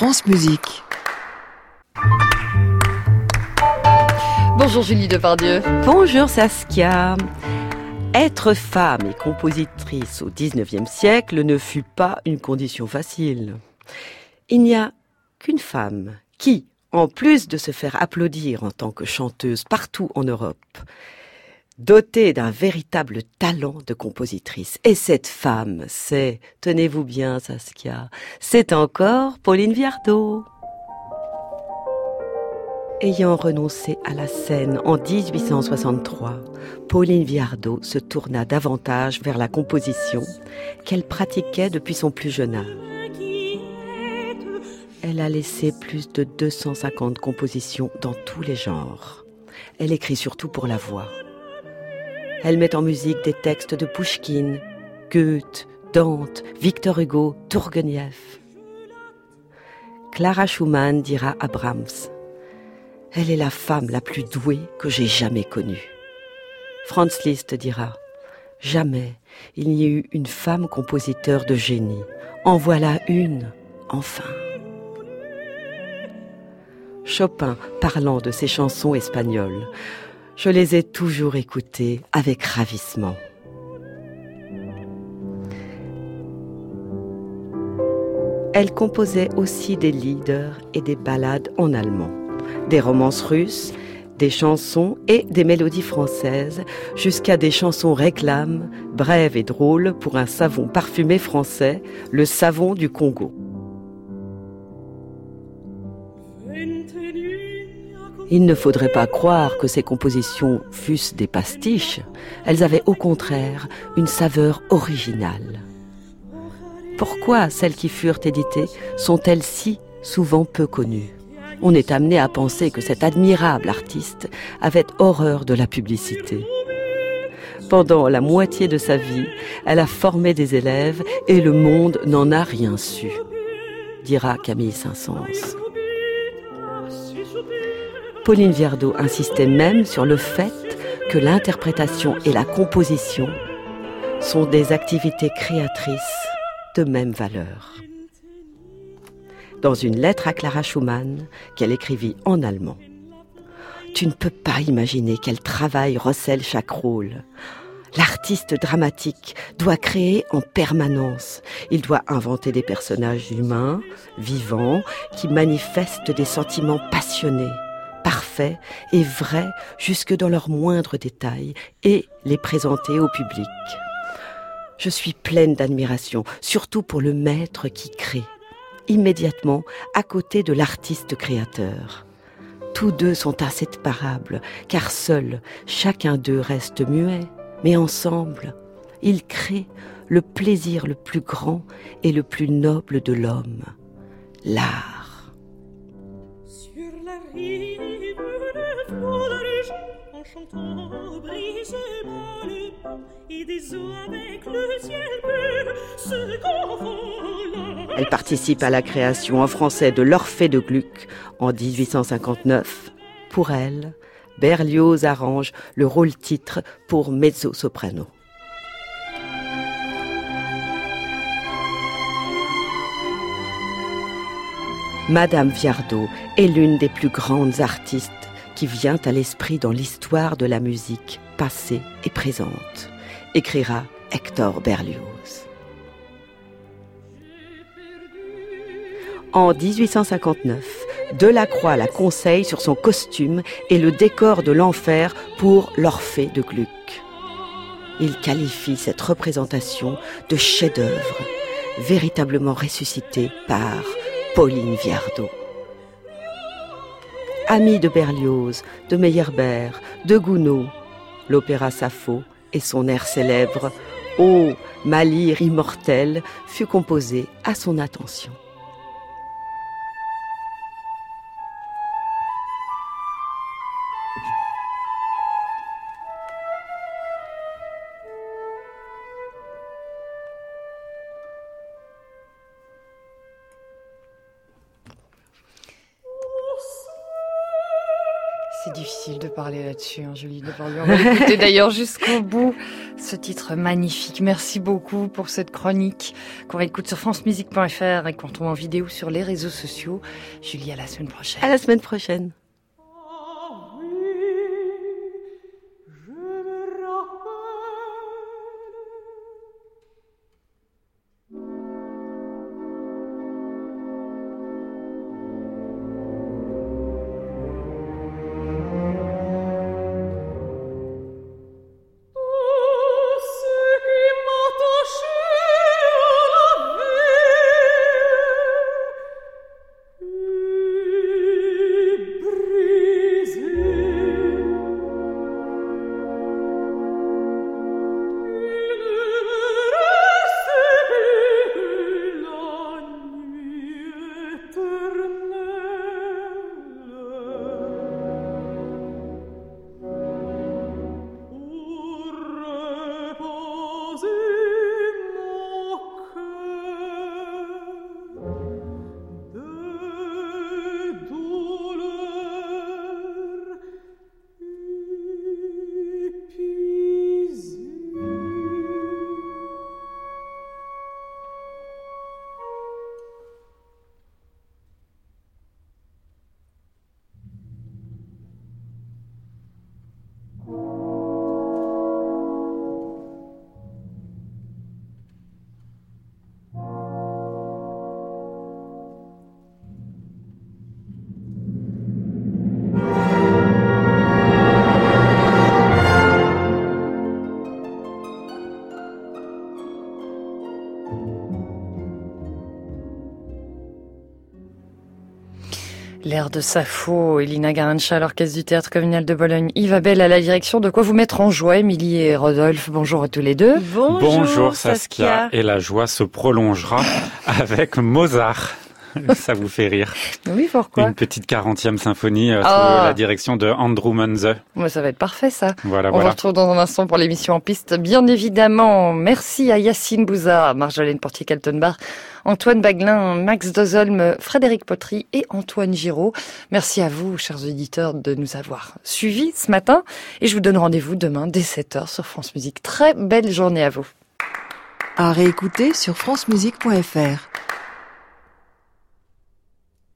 France Musique. Bonjour Julie Depardieu. Bonjour Saskia. Être femme et compositrice au XIXe siècle ne fut pas une condition facile. Il n'y a qu'une femme qui, en plus de se faire applaudir en tant que chanteuse partout en Europe, dotée d'un véritable talent de compositrice. Et cette femme, c'est, tenez-vous bien Saskia, c'est encore Pauline Viardot. Ayant renoncé à la scène en 1863, Pauline Viardot se tourna davantage vers la composition qu'elle pratiquait depuis son plus jeune âge. Elle a laissé plus de 250 compositions dans tous les genres. Elle écrit surtout pour la voix. Elle met en musique des textes de Pushkin, Goethe, Dante, Victor Hugo, Turgenev. Clara Schumann dira à Brahms elle est la femme la plus douée que j'ai jamais connue. Franz Liszt dira Jamais il n'y a eu une femme compositeur de génie. En voilà une, enfin. Chopin parlant de ses chansons espagnoles, je les ai toujours écoutées avec ravissement. Elle composait aussi des leaders et des ballades en allemand des romances russes, des chansons et des mélodies françaises, jusqu'à des chansons réclames, brèves et drôles pour un savon parfumé français, le savon du Congo. Il ne faudrait pas croire que ces compositions fussent des pastiches, elles avaient au contraire une saveur originale. Pourquoi celles qui furent éditées sont-elles si souvent peu connues? On est amené à penser que cet admirable artiste avait horreur de la publicité. Pendant la moitié de sa vie, elle a formé des élèves et le monde n'en a rien su, dira Camille Saint-Saëns. Pauline Viardot insistait même sur le fait que l'interprétation et la composition sont des activités créatrices de même valeur dans une lettre à Clara Schumann qu'elle écrivit en allemand. Tu ne peux pas imaginer quel travail recèle chaque rôle. L'artiste dramatique doit créer en permanence. Il doit inventer des personnages humains, vivants, qui manifestent des sentiments passionnés, parfaits et vrais jusque dans leurs moindres détails, et les présenter au public. Je suis pleine d'admiration, surtout pour le maître qui crée immédiatement à côté de l'artiste créateur. Tous deux sont inséparables, car seuls, chacun d'eux reste muet, mais ensemble, ils créent le plaisir le plus grand et le plus noble de l'homme, l'art. Elle participe à la création en français de l'Orphée de Gluck en 1859. Pour elle, Berlioz arrange le rôle-titre pour mezzo-soprano. Madame Viardot est l'une des plus grandes artistes qui vient à l'esprit dans l'histoire de la musique passée et présente, écrira Hector Berlioz. En 1859, Delacroix la conseille sur son costume et le décor de l'enfer pour l'Orphée de Gluck. Il qualifie cette représentation de chef-d'œuvre, véritablement ressuscité par Pauline Viardot. Ami de Berlioz, de Meyerbeer, de Gounod, l'opéra Sappho et son air célèbre Ô ma lyre immortelle fut composé à son attention. C'est difficile de parler là-dessus, hein, Julie de On va écouter d'ailleurs jusqu'au bout ce titre magnifique. Merci beaucoup pour cette chronique qu'on va écouter sur francemusique.fr et qu'on trouve en vidéo sur les réseaux sociaux. Julie, à la semaine prochaine. À la semaine prochaine. L'air de Sappho, Elina Garancha à l'orchestre du théâtre communal de Bologne, Yves Abel à la direction. De quoi vous mettre en joie, Émilie et Rodolphe? Bonjour à tous les deux. Bonjour, Bonjour Saskia. Et la joie se prolongera avec Mozart. Ça vous fait rire. Oui, pourquoi Une petite quarantième symphonie euh, sous oh. la direction de Andrew Munze. Ouais, ça va être parfait, ça. Voilà, On voilà. vous retrouve dans un instant pour l'émission en piste. Bien évidemment, merci à Yacine Bouza, Marjolaine Portier-Kaltenbach, Antoine Baglin, Max Dozolm, Frédéric Potry et Antoine Giraud. Merci à vous, chers auditeurs, de nous avoir suivis ce matin. Et je vous donne rendez-vous demain dès 7h sur France Musique. Très belle journée à vous. À réécouter sur francemusique.fr.